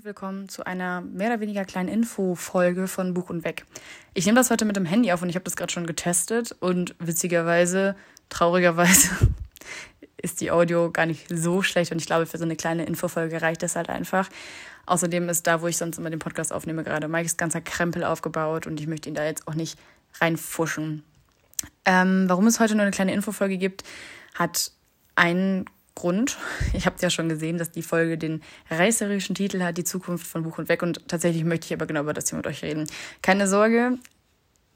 und willkommen zu einer mehr oder weniger kleinen Info-Folge von Buch und Weg. Ich nehme das heute mit dem Handy auf und ich habe das gerade schon getestet und witzigerweise, traurigerweise ist die Audio gar nicht so schlecht und ich glaube, für so eine kleine Infofolge reicht das halt einfach. Außerdem ist da, wo ich sonst immer den Podcast aufnehme, gerade Mikes ganzer Krempel aufgebaut und ich möchte ihn da jetzt auch nicht reinfuschen. Ähm, warum es heute nur eine kleine Infofolge gibt, hat einen Grund. Ich habe ja schon gesehen, dass die Folge den reißerischen Titel hat, die Zukunft von Buch und Weg. Und tatsächlich möchte ich aber genau über das Thema mit euch reden. Keine Sorge,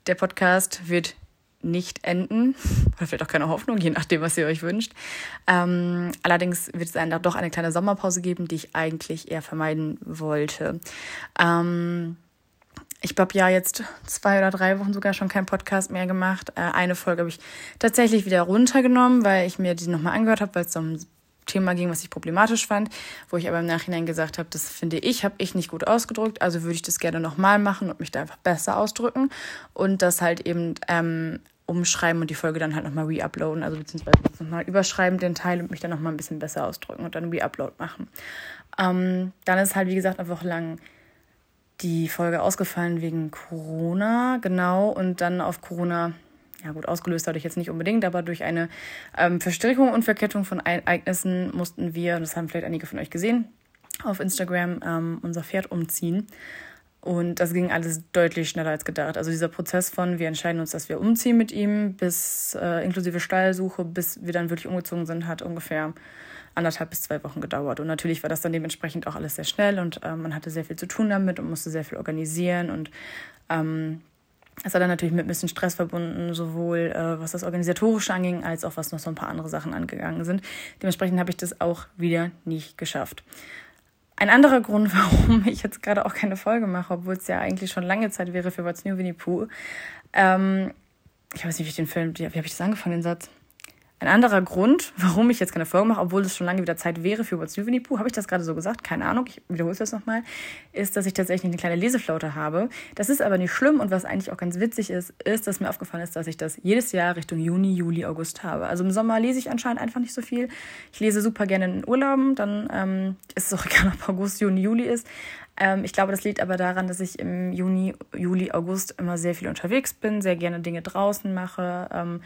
der Podcast wird nicht enden. Oder vielleicht auch keine Hoffnung, je nachdem, was ihr euch wünscht. Ähm, allerdings wird es dann doch eine kleine Sommerpause geben, die ich eigentlich eher vermeiden wollte. Ähm, ich habe ja jetzt zwei oder drei Wochen sogar schon keinen Podcast mehr gemacht. Äh, eine Folge habe ich tatsächlich wieder runtergenommen, weil ich mir die nochmal angehört habe, weil es um ein Thema ging, was ich problematisch fand, wo ich aber im Nachhinein gesagt habe, das finde ich, habe ich nicht gut ausgedrückt, also würde ich das gerne nochmal machen und mich da einfach besser ausdrücken und das halt eben ähm, umschreiben und die Folge dann halt nochmal re-uploaden, also beziehungsweise nochmal überschreiben den Teil und mich dann nochmal ein bisschen besser ausdrücken und dann re-upload machen. Ähm, dann ist halt, wie gesagt, eine Woche lang die Folge ausgefallen wegen Corona, genau, und dann auf Corona ja gut, ausgelöst dadurch jetzt nicht unbedingt, aber durch eine ähm, Verstrickung und Verkettung von Ereignissen mussten wir, das haben vielleicht einige von euch gesehen, auf Instagram ähm, unser Pferd umziehen. Und das ging alles deutlich schneller als gedacht. Also dieser Prozess von, wir entscheiden uns, dass wir umziehen mit ihm, bis äh, inklusive Stallsuche, bis wir dann wirklich umgezogen sind, hat ungefähr anderthalb bis zwei Wochen gedauert. Und natürlich war das dann dementsprechend auch alles sehr schnell und äh, man hatte sehr viel zu tun damit und musste sehr viel organisieren und ähm, es war dann natürlich mit ein bisschen Stress verbunden, sowohl äh, was das Organisatorische anging, als auch was noch so ein paar andere Sachen angegangen sind. Dementsprechend habe ich das auch wieder nicht geschafft. Ein anderer Grund, warum ich jetzt gerade auch keine Folge mache, obwohl es ja eigentlich schon lange Zeit wäre für What's New Winnie Pooh. Ähm, ich weiß nicht, wie ich den Film, wie habe ich das angefangen, den Satz? Ein anderer Grund, warum ich jetzt keine Folge mache, obwohl es schon lange wieder Zeit wäre für What's New Winnie Pooh, habe ich das gerade so gesagt? Keine Ahnung, ich wiederhole es jetzt nochmal, ist, dass ich tatsächlich eine kleine Leseflaute habe. Das ist aber nicht schlimm und was eigentlich auch ganz witzig ist, ist, dass mir aufgefallen ist, dass ich das jedes Jahr Richtung Juni, Juli, August habe. Also im Sommer lese ich anscheinend einfach nicht so viel. Ich lese super gerne in Urlauben, dann ähm, ist es auch egal, ob August, Juni, Juli ist. Ähm, ich glaube, das liegt aber daran, dass ich im Juni, Juli, August immer sehr viel unterwegs bin, sehr gerne Dinge draußen mache, ähm,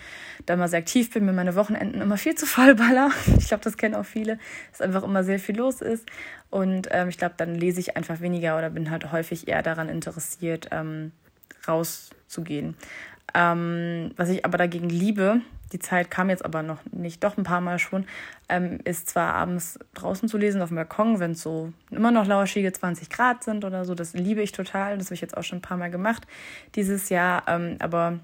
da immer sehr aktiv bin, mir meine Wochenenden immer viel zu vollballer. Ich glaube, das kennen auch viele, dass einfach immer sehr viel los ist. Und ähm, ich glaube, dann lese ich einfach weniger oder bin halt häufig eher daran interessiert, ähm, rauszugehen. Ähm, was ich aber dagegen liebe, die Zeit kam jetzt aber noch nicht, doch ein paar Mal schon, ähm, ist zwar abends draußen zu lesen auf dem Balkon, wenn es so immer noch lauschige 20 Grad sind oder so. Das liebe ich total. Das habe ich jetzt auch schon ein paar Mal gemacht dieses Jahr. Ähm, aber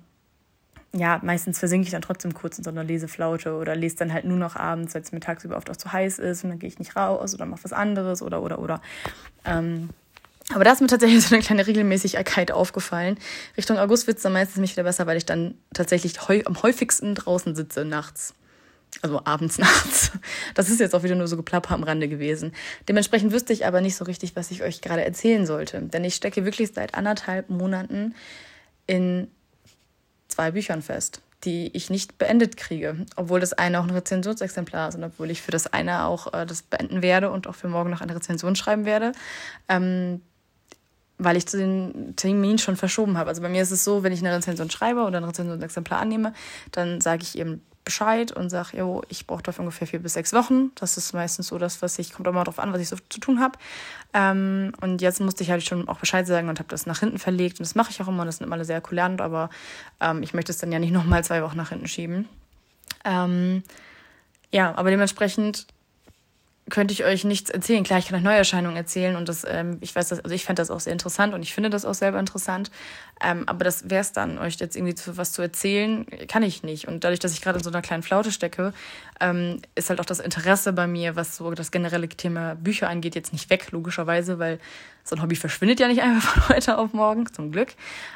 ja, meistens versinke ich dann trotzdem kurz in so einer Leseflaute oder lese dann halt nur noch abends, weil es mir tagsüber oft auch zu heiß ist und dann gehe ich nicht raus oder mache was anderes oder oder oder. Ähm, aber da ist mir tatsächlich so eine kleine Regelmäßigkeit aufgefallen. Richtung August wird es dann meistens mich wieder besser, weil ich dann tatsächlich am häufigsten draußen sitze nachts. Also abends, nachts. Das ist jetzt auch wieder nur so Geplapper am Rande gewesen. Dementsprechend wüsste ich aber nicht so richtig, was ich euch gerade erzählen sollte. Denn ich stecke wirklich seit anderthalb Monaten in zwei Büchern fest, die ich nicht beendet kriege. Obwohl das eine auch ein Rezensionsexemplar ist und obwohl ich für das eine auch äh, das beenden werde und auch für morgen noch eine Rezension schreiben werde. Ähm, weil ich den Termin schon verschoben habe. Also bei mir ist es so, wenn ich eine Rezension schreibe oder ein Rezensionsexemplar annehme, dann sage ich eben Bescheid und sage, jo, ich brauche dafür ungefähr vier bis sechs Wochen. Das ist meistens so das, was ich, kommt auch mal drauf an, was ich so zu tun habe. Ähm, und jetzt musste ich halt schon auch Bescheid sagen und habe das nach hinten verlegt. Und das mache ich auch immer und das sind immer alle sehr kulant, aber ähm, ich möchte es dann ja nicht nochmal zwei Wochen nach hinten schieben. Ähm, ja, aber dementsprechend könnte ich euch nichts erzählen. Klar, ich kann euch Neuerscheinungen erzählen und das, ähm, ich weiß das, also ich fände das auch sehr interessant und ich finde das auch selber interessant. Ähm, aber das wäre es dann, euch jetzt irgendwie zu, was zu erzählen, kann ich nicht. Und dadurch, dass ich gerade in so einer kleinen Flaute stecke, ähm, ist halt auch das Interesse bei mir, was so das generelle Thema Bücher angeht, jetzt nicht weg, logischerweise, weil so ein Hobby verschwindet ja nicht einfach von heute auf morgen, zum Glück.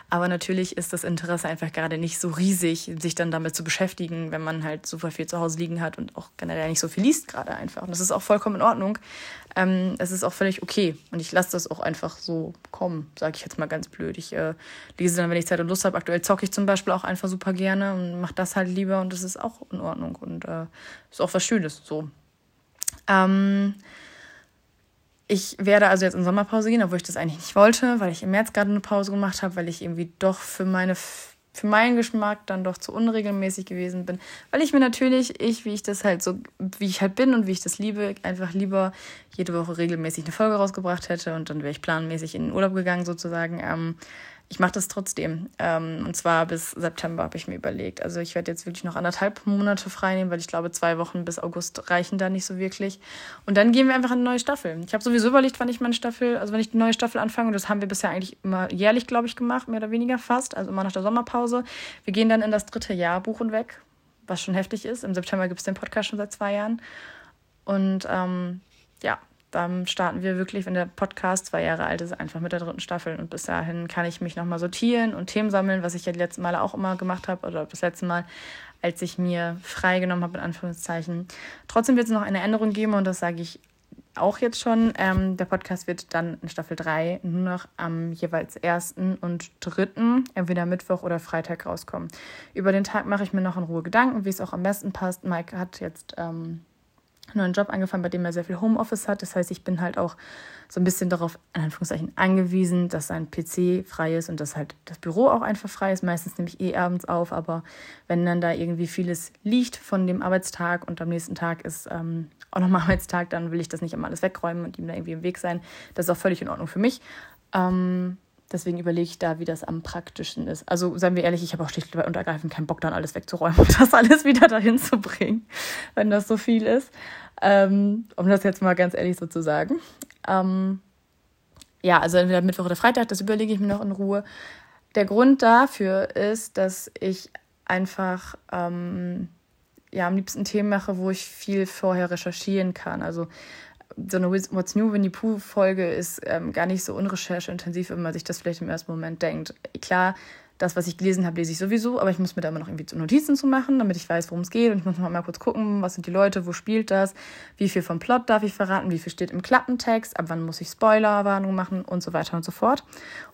Aber natürlich ist das Interesse einfach gerade nicht so riesig, sich dann damit zu beschäftigen, wenn man halt super viel zu Hause liegen hat und auch generell nicht so viel liest gerade einfach. Und das ist auch vollkommen in Ordnung. Ähm, es ist auch völlig okay. Und ich lasse das auch einfach so kommen, sage ich jetzt mal ganz blöd. Ich äh, lese dann, wenn ich Zeit und Lust habe. Aktuell zocke ich zum Beispiel auch einfach super gerne und mache das halt lieber und das ist auch in Ordnung. Und äh, ist auch was Schönes so. Ähm, ich werde also jetzt in Sommerpause gehen, obwohl ich das eigentlich nicht wollte, weil ich im März gerade eine Pause gemacht habe, weil ich irgendwie doch für meine für meinen Geschmack dann doch zu unregelmäßig gewesen bin, weil ich mir natürlich, ich, wie ich das halt so, wie ich halt bin und wie ich das liebe, einfach lieber jede Woche regelmäßig eine Folge rausgebracht hätte und dann wäre ich planmäßig in den Urlaub gegangen sozusagen. Ähm, ich mache das trotzdem. Ähm, und zwar bis September habe ich mir überlegt. Also ich werde jetzt wirklich noch anderthalb Monate frei nehmen, weil ich glaube, zwei Wochen bis August reichen da nicht so wirklich. Und dann gehen wir einfach in eine neue Staffel. Ich habe sowieso überlegt, wann ich meine Staffel, also wenn ich die neue Staffel anfange, und das haben wir bisher eigentlich immer jährlich, glaube ich, gemacht, mehr oder weniger fast, also immer nach der Sommerpause. Wir gehen dann in das dritte Jahr Buch und weg, was schon heftig ist. Im September gibt es den Podcast schon seit zwei Jahren. Und ähm, ja, dann starten wir wirklich, wenn der Podcast zwei Jahre alt ist, einfach mit der dritten Staffel. Und bis dahin kann ich mich nochmal sortieren und Themen sammeln, was ich ja die letzten Male auch immer gemacht habe oder das letzte Mal, als ich mir freigenommen habe, in Anführungszeichen. Trotzdem wird es noch eine Änderung geben und das sage ich auch jetzt schon. Ähm, der Podcast wird dann in Staffel 3 nur noch am jeweils ersten und dritten, entweder Mittwoch oder Freitag rauskommen. Über den Tag mache ich mir noch in Ruhe Gedanken, wie es auch am besten passt. Mike hat jetzt ähm, neuen Job angefangen, bei dem er sehr viel Homeoffice hat. Das heißt, ich bin halt auch so ein bisschen darauf, in Anführungszeichen, angewiesen, dass sein PC frei ist und dass halt das Büro auch einfach frei ist. Meistens nehme ich eh abends auf, aber wenn dann da irgendwie vieles liegt von dem Arbeitstag und am nächsten Tag ist ähm, auch nochmal Arbeitstag, dann will ich das nicht immer alles wegräumen und ihm da irgendwie im Weg sein. Das ist auch völlig in Ordnung für mich. Ähm, Deswegen überlege ich da, wie das am praktischen ist. Also seien wir ehrlich, ich habe auch schlicht und ergreifend keinen Bock, dann alles wegzuräumen und das alles wieder dahin zu bringen, wenn das so viel ist. Ähm, um das jetzt mal ganz ehrlich so zu sagen. Ähm, ja, also entweder Mittwoch oder Freitag, das überlege ich mir noch in Ruhe. Der Grund dafür ist, dass ich einfach ähm, ja, am liebsten Themen mache, wo ich viel vorher recherchieren kann. Also so eine What's New Winnie Pooh Folge ist ähm, gar nicht so unrechercheintensiv, wenn man sich das vielleicht im ersten Moment denkt. Klar, das, was ich gelesen habe, lese ich sowieso, aber ich muss mir da immer noch irgendwie Notizen zu machen, damit ich weiß, worum es geht. Und ich muss noch mal kurz gucken, was sind die Leute, wo spielt das, wie viel vom Plot darf ich verraten, wie viel steht im Klappentext, ab wann muss ich Spoilerwarnung machen und so weiter und so fort.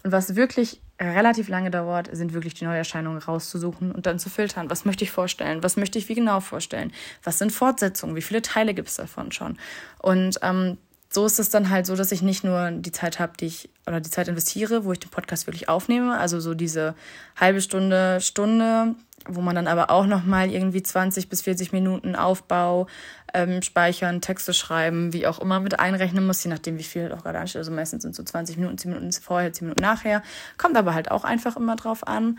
Und was wirklich relativ lange dauert, sind wirklich die Neuerscheinungen rauszusuchen und dann zu filtern. Was möchte ich vorstellen? Was möchte ich wie genau vorstellen? Was sind Fortsetzungen? Wie viele Teile gibt es davon schon? Und ähm, so ist es dann halt so, dass ich nicht nur die Zeit habe, die ich oder die Zeit investiere, wo ich den Podcast wirklich aufnehme, also so diese halbe Stunde, Stunde, wo man dann aber auch noch mal irgendwie 20 bis 40 Minuten Aufbau, ähm, Speichern, Texte schreiben, wie auch immer mit einrechnen muss, je nachdem, wie viel auch gerade ansteht. Also meistens sind so 20 Minuten, 10 Minuten vorher, 10 Minuten nachher. Kommt aber halt auch einfach immer drauf an.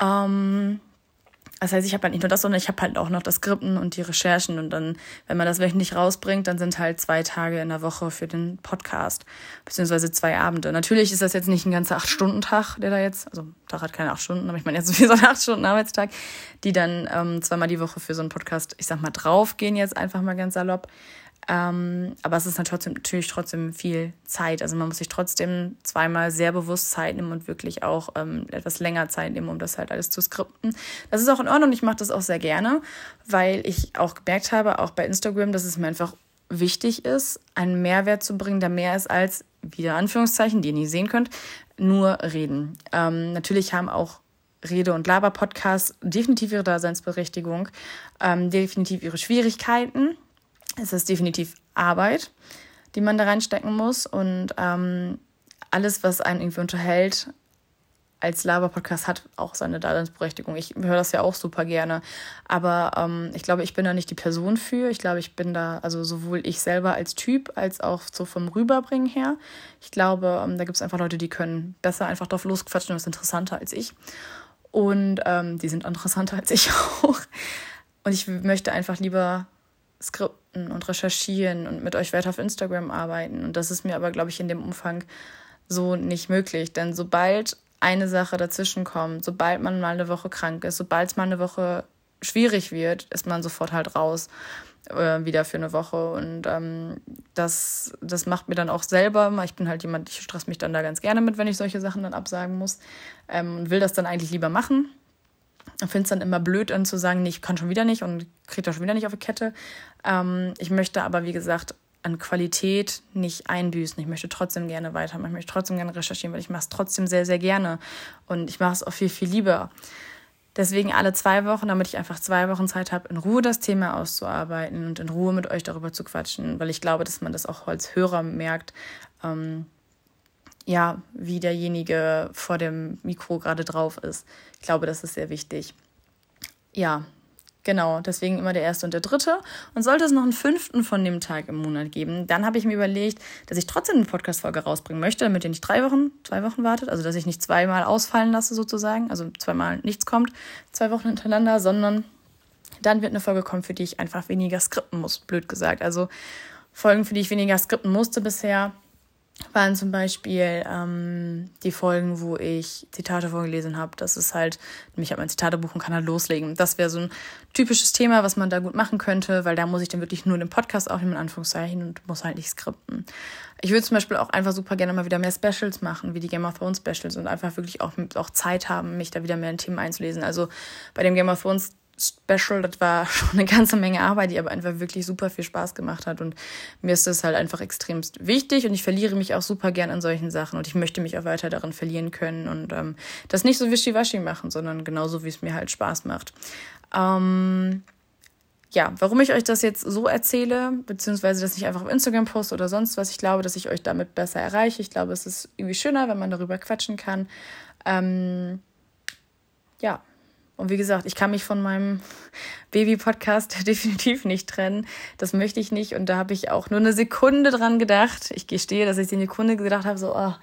Ähm, das heißt, ich habe halt nicht nur das, sondern ich habe halt auch noch das Skripten und die Recherchen. Und dann, wenn man das wöchentlich rausbringt, dann sind halt zwei Tage in der Woche für den Podcast, beziehungsweise zwei Abende. Natürlich ist das jetzt nicht ein ganzer Acht-Stunden-Tag, der da jetzt, also Tag hat keine acht Stunden, aber ich meine jetzt so wie so ein Acht-Stunden-Arbeitstag, die dann ähm, zweimal die Woche für so einen Podcast, ich sag mal, draufgehen, jetzt einfach mal ganz salopp. Ähm, aber es ist natürlich trotzdem viel Zeit. Also man muss sich trotzdem zweimal sehr bewusst Zeit nehmen und wirklich auch ähm, etwas länger Zeit nehmen, um das halt alles zu skripten. Das ist auch in Ordnung. Ich mache das auch sehr gerne, weil ich auch gemerkt habe, auch bei Instagram, dass es mir einfach wichtig ist, einen Mehrwert zu bringen, der mehr ist als, wieder Anführungszeichen, die ihr nie sehen könnt, nur reden. Ähm, natürlich haben auch Rede- und Laber-Podcasts definitiv ihre Daseinsberechtigung, ähm, definitiv ihre Schwierigkeiten es ist definitiv Arbeit, die man da reinstecken muss. Und ähm, alles, was einen irgendwie unterhält, als Laber-Podcast hat auch seine Daseinsberechtigung. Ich höre das ja auch super gerne. Aber ähm, ich glaube, ich bin da nicht die Person für. Ich glaube, ich bin da, also sowohl ich selber als Typ, als auch so vom Rüberbringen her. Ich glaube, ähm, da gibt es einfach Leute, die können besser einfach drauf losquatschen und ist interessanter als ich. Und ähm, die sind interessanter als ich auch. Und ich möchte einfach lieber skripten und recherchieren und mit euch weiter auf Instagram arbeiten. Und das ist mir aber, glaube ich, in dem Umfang so nicht möglich. Denn sobald eine Sache dazwischen kommt, sobald man mal eine Woche krank ist, sobald es mal eine Woche schwierig wird, ist man sofort halt raus äh, wieder für eine Woche. Und ähm, das, das macht mir dann auch selber. Ich bin halt jemand, ich stress mich dann da ganz gerne mit, wenn ich solche Sachen dann absagen muss. Ähm, und will das dann eigentlich lieber machen. Ich finde es dann immer blöd, dann zu sagen, nee, ich kann schon wieder nicht und kriege das schon wieder nicht auf die Kette. Ähm, ich möchte aber, wie gesagt, an Qualität nicht einbüßen. Ich möchte trotzdem gerne weitermachen. Ich möchte trotzdem gerne recherchieren, weil ich mache es trotzdem sehr, sehr gerne. Und ich mache es auch viel, viel lieber. Deswegen alle zwei Wochen, damit ich einfach zwei Wochen Zeit habe, in Ruhe das Thema auszuarbeiten und in Ruhe mit euch darüber zu quatschen, weil ich glaube, dass man das auch als Hörer merkt, ähm, ja, wie derjenige vor dem Mikro gerade drauf ist. Ich glaube, das ist sehr wichtig. Ja, Genau, deswegen immer der erste und der dritte. Und sollte es noch einen fünften von dem Tag im Monat geben, dann habe ich mir überlegt, dass ich trotzdem eine Podcast-Folge rausbringen möchte, damit ihr nicht drei Wochen, zwei Wochen wartet. Also, dass ich nicht zweimal ausfallen lasse, sozusagen. Also, zweimal nichts kommt, zwei Wochen hintereinander, sondern dann wird eine Folge kommen, für die ich einfach weniger skripten muss, blöd gesagt. Also, Folgen, für die ich weniger skripten musste bisher, waren zum Beispiel ähm, die Folgen, wo ich Zitate vorgelesen habe. Das ist halt, ich habe mein Zitatebuch und kann halt loslegen. Das wäre so ein typisches Thema, was man da gut machen könnte, weil da muss ich dann wirklich nur den Podcast aufnehmen, in Anführungszeichen, und muss halt nicht skripten. Ich würde zum Beispiel auch einfach super gerne mal wieder mehr Specials machen, wie die Game of Thrones Specials und einfach wirklich auch, auch Zeit haben, mich da wieder mehr in Themen einzulesen. Also bei dem Game of Thrones Special. Das war schon eine ganze Menge Arbeit, die aber einfach wirklich super viel Spaß gemacht hat. Und mir ist das halt einfach extremst wichtig und ich verliere mich auch super gern an solchen Sachen und ich möchte mich auch weiter darin verlieren können und ähm, das nicht so wischiwaschi machen, sondern genauso, wie es mir halt Spaß macht. Ähm, ja, warum ich euch das jetzt so erzähle, beziehungsweise dass ich einfach auf Instagram poste oder sonst was, ich glaube, dass ich euch damit besser erreiche. Ich glaube, es ist irgendwie schöner, wenn man darüber quatschen kann. Ähm, ja, und wie gesagt, ich kann mich von meinem Baby-Podcast definitiv nicht trennen. Das möchte ich nicht. Und da habe ich auch nur eine Sekunde dran gedacht. Ich gestehe, dass ich die Sekunde gedacht habe, so, oh,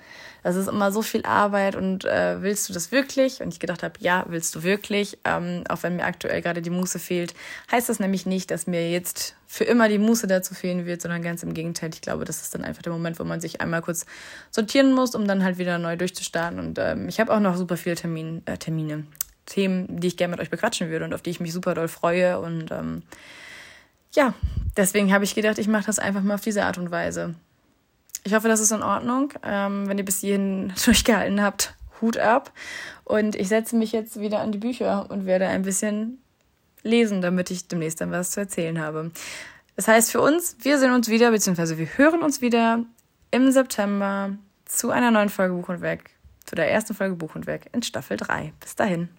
das ist immer so viel Arbeit und äh, willst du das wirklich? Und ich gedacht habe, ja, willst du wirklich? Ähm, auch wenn mir aktuell gerade die Muße fehlt, heißt das nämlich nicht, dass mir jetzt für immer die Muße dazu fehlen wird, sondern ganz im Gegenteil. Ich glaube, das ist dann einfach der Moment, wo man sich einmal kurz sortieren muss, um dann halt wieder neu durchzustarten. Und ähm, ich habe auch noch super viele Termin, äh, Termine, Themen, die ich gerne mit euch bequatschen würde und auf die ich mich super doll freue. Und ähm, ja, deswegen habe ich gedacht, ich mache das einfach mal auf diese Art und Weise. Ich hoffe, das ist in Ordnung. Ähm, wenn ihr bis hierhin durchgehalten habt, Hut ab. Und ich setze mich jetzt wieder an die Bücher und werde ein bisschen lesen, damit ich demnächst dann was zu erzählen habe. Das heißt für uns, wir sehen uns wieder, beziehungsweise wir hören uns wieder im September zu einer neuen Folge Buch und Weg, zu der ersten Folge Buch und Weg in Staffel 3. Bis dahin.